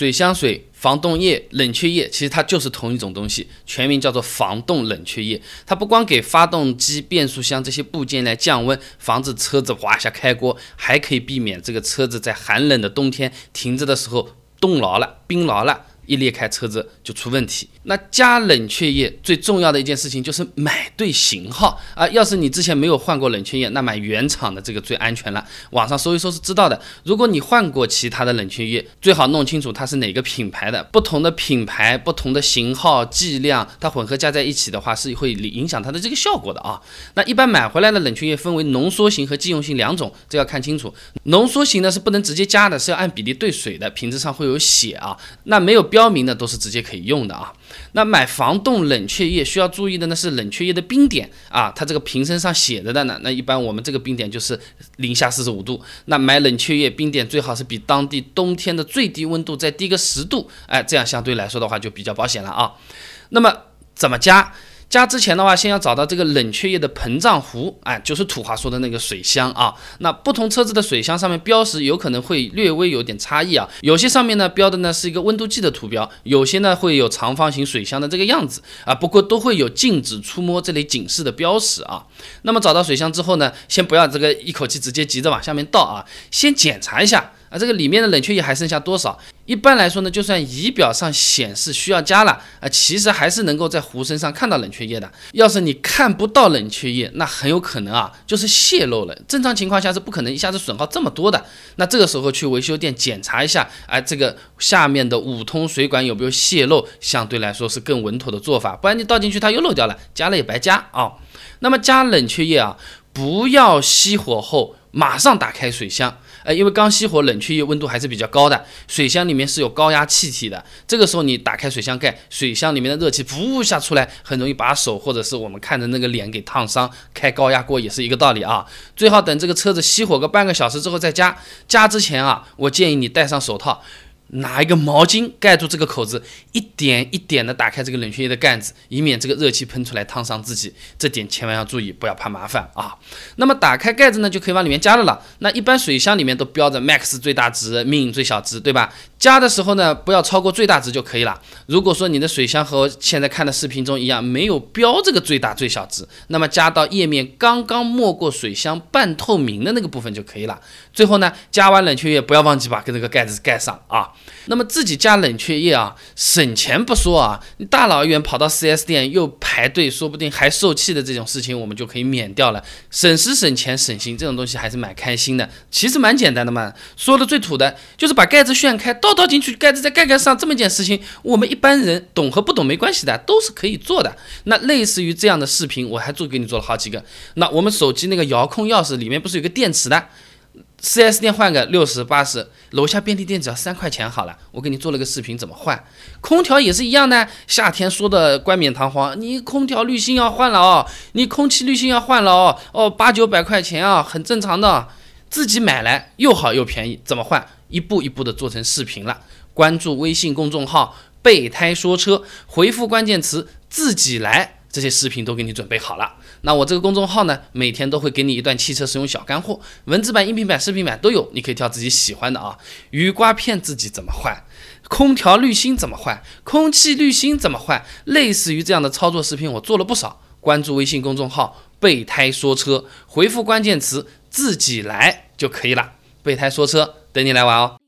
水箱水、防冻液、冷却液，其实它就是同一种东西，全名叫做防冻冷却液。它不光给发动机、变速箱这些部件来降温，防止车子哗一下开锅，还可以避免这个车子在寒冷的冬天停着的时候冻牢了、冰牢了。一裂开车子就出问题。那加冷却液最重要的一件事情就是买对型号啊！要是你之前没有换过冷却液，那买原厂的这个最安全了。网上搜一搜是知道的。如果你换过其他的冷却液，最好弄清楚它是哪个品牌的。不同的品牌、不同的型号、剂量，它混合加在一起的话，是会影响它的这个效果的啊。那一般买回来的冷却液分为浓缩型和即用型两种，这要看清楚。浓缩型呢是不能直接加的，是要按比例兑水的，瓶子上会有写啊。那没有标。标明的都是直接可以用的啊。那买防冻冷却液需要注意的呢是冷却液的冰点啊，它这个瓶身上写着的呢。那一般我们这个冰点就是零下四十五度。那买冷却液冰点最好是比当地冬天的最低温度再低个十度，哎，这样相对来说的话就比较保险了啊。那么怎么加？加之前的话，先要找到这个冷却液的膨胀壶，哎，就是土话说的那个水箱啊。那不同车子的水箱上面标识有可能会略微有点差异啊。有些上面呢标的呢是一个温度计的图标，有些呢会有长方形水箱的这个样子啊。不过都会有禁止触摸这类警示的标识啊。那么找到水箱之后呢，先不要这个一口气直接急着往下面倒啊，先检查一下。啊，这个里面的冷却液还剩下多少？一般来说呢，就算仪表上显示需要加了啊，其实还是能够在壶身上看到冷却液的。要是你看不到冷却液，那很有可能啊，就是泄漏了。正常情况下是不可能一下子损耗这么多的。那这个时候去维修店检查一下，哎，这个下面的五通水管有没有泄漏，相对来说是更稳妥的做法。不然你倒进去它又漏掉了，加了也白加啊。那么加冷却液啊，不要熄火后马上打开水箱。呃，因为刚熄火，冷却液温度还是比较高的，水箱里面是有高压气体的。这个时候你打开水箱盖，水箱里面的热气噗一下出来，很容易把手或者是我们看的那个脸给烫伤。开高压锅也是一个道理啊。最好等这个车子熄火个半个小时之后再加。加之前啊，我建议你戴上手套。拿一个毛巾盖住这个口子，一点一点的打开这个冷却液的盖子，以免这个热气喷出来烫伤自己。这点千万要注意，不要怕麻烦啊。那么打开盖子呢，就可以往里面加了了。那一般水箱里面都标着 max 最大值，min 最小值，对吧？加的时候呢，不要超过最大值就可以了。如果说你的水箱和现在看的视频中一样，没有标这个最大最小值，那么加到液面刚刚没过水箱半透明的那个部分就可以了。最后呢，加完冷却液不要忘记把这个盖子盖上啊。那么自己加冷却液啊，省钱不说啊，你大老远跑到 4S 店又排队，说不定还受气的这种事情，我们就可以免掉了，省时省钱省心，这种东西还是蛮开心的。其实蛮简单的嘛，说的最土的就是把盖子旋开，倒倒进去，盖子再盖盖上，这么一件事情，我们一般人懂和不懂没关系的，都是可以做的。那类似于这样的视频，我还做给你做了好几个。那我们手机那个遥控钥匙里面不是有个电池的？4S 店换个六十八十，楼下便利店只要三块钱好了。我给你做了个视频怎么换，空调也是一样的。夏天说的冠冕堂皇，你空调滤芯要换了哦，你空气滤芯要换了哦，哦八九百块钱啊，很正常的。自己买来又好又便宜，怎么换？一步一步的做成视频了。关注微信公众号“备胎说车”，回复关键词“自己来”。这些视频都给你准备好了。那我这个公众号呢，每天都会给你一段汽车使用小干货，文字版、音频版、视频版都有，你可以挑自己喜欢的啊。雨刮片自己怎么换？空调滤芯怎么换？空气滤芯怎么换？类似于这样的操作视频，我做了不少。关注微信公众号“备胎说车”，回复关键词“自己来”就可以了。备胎说车，等你来玩哦。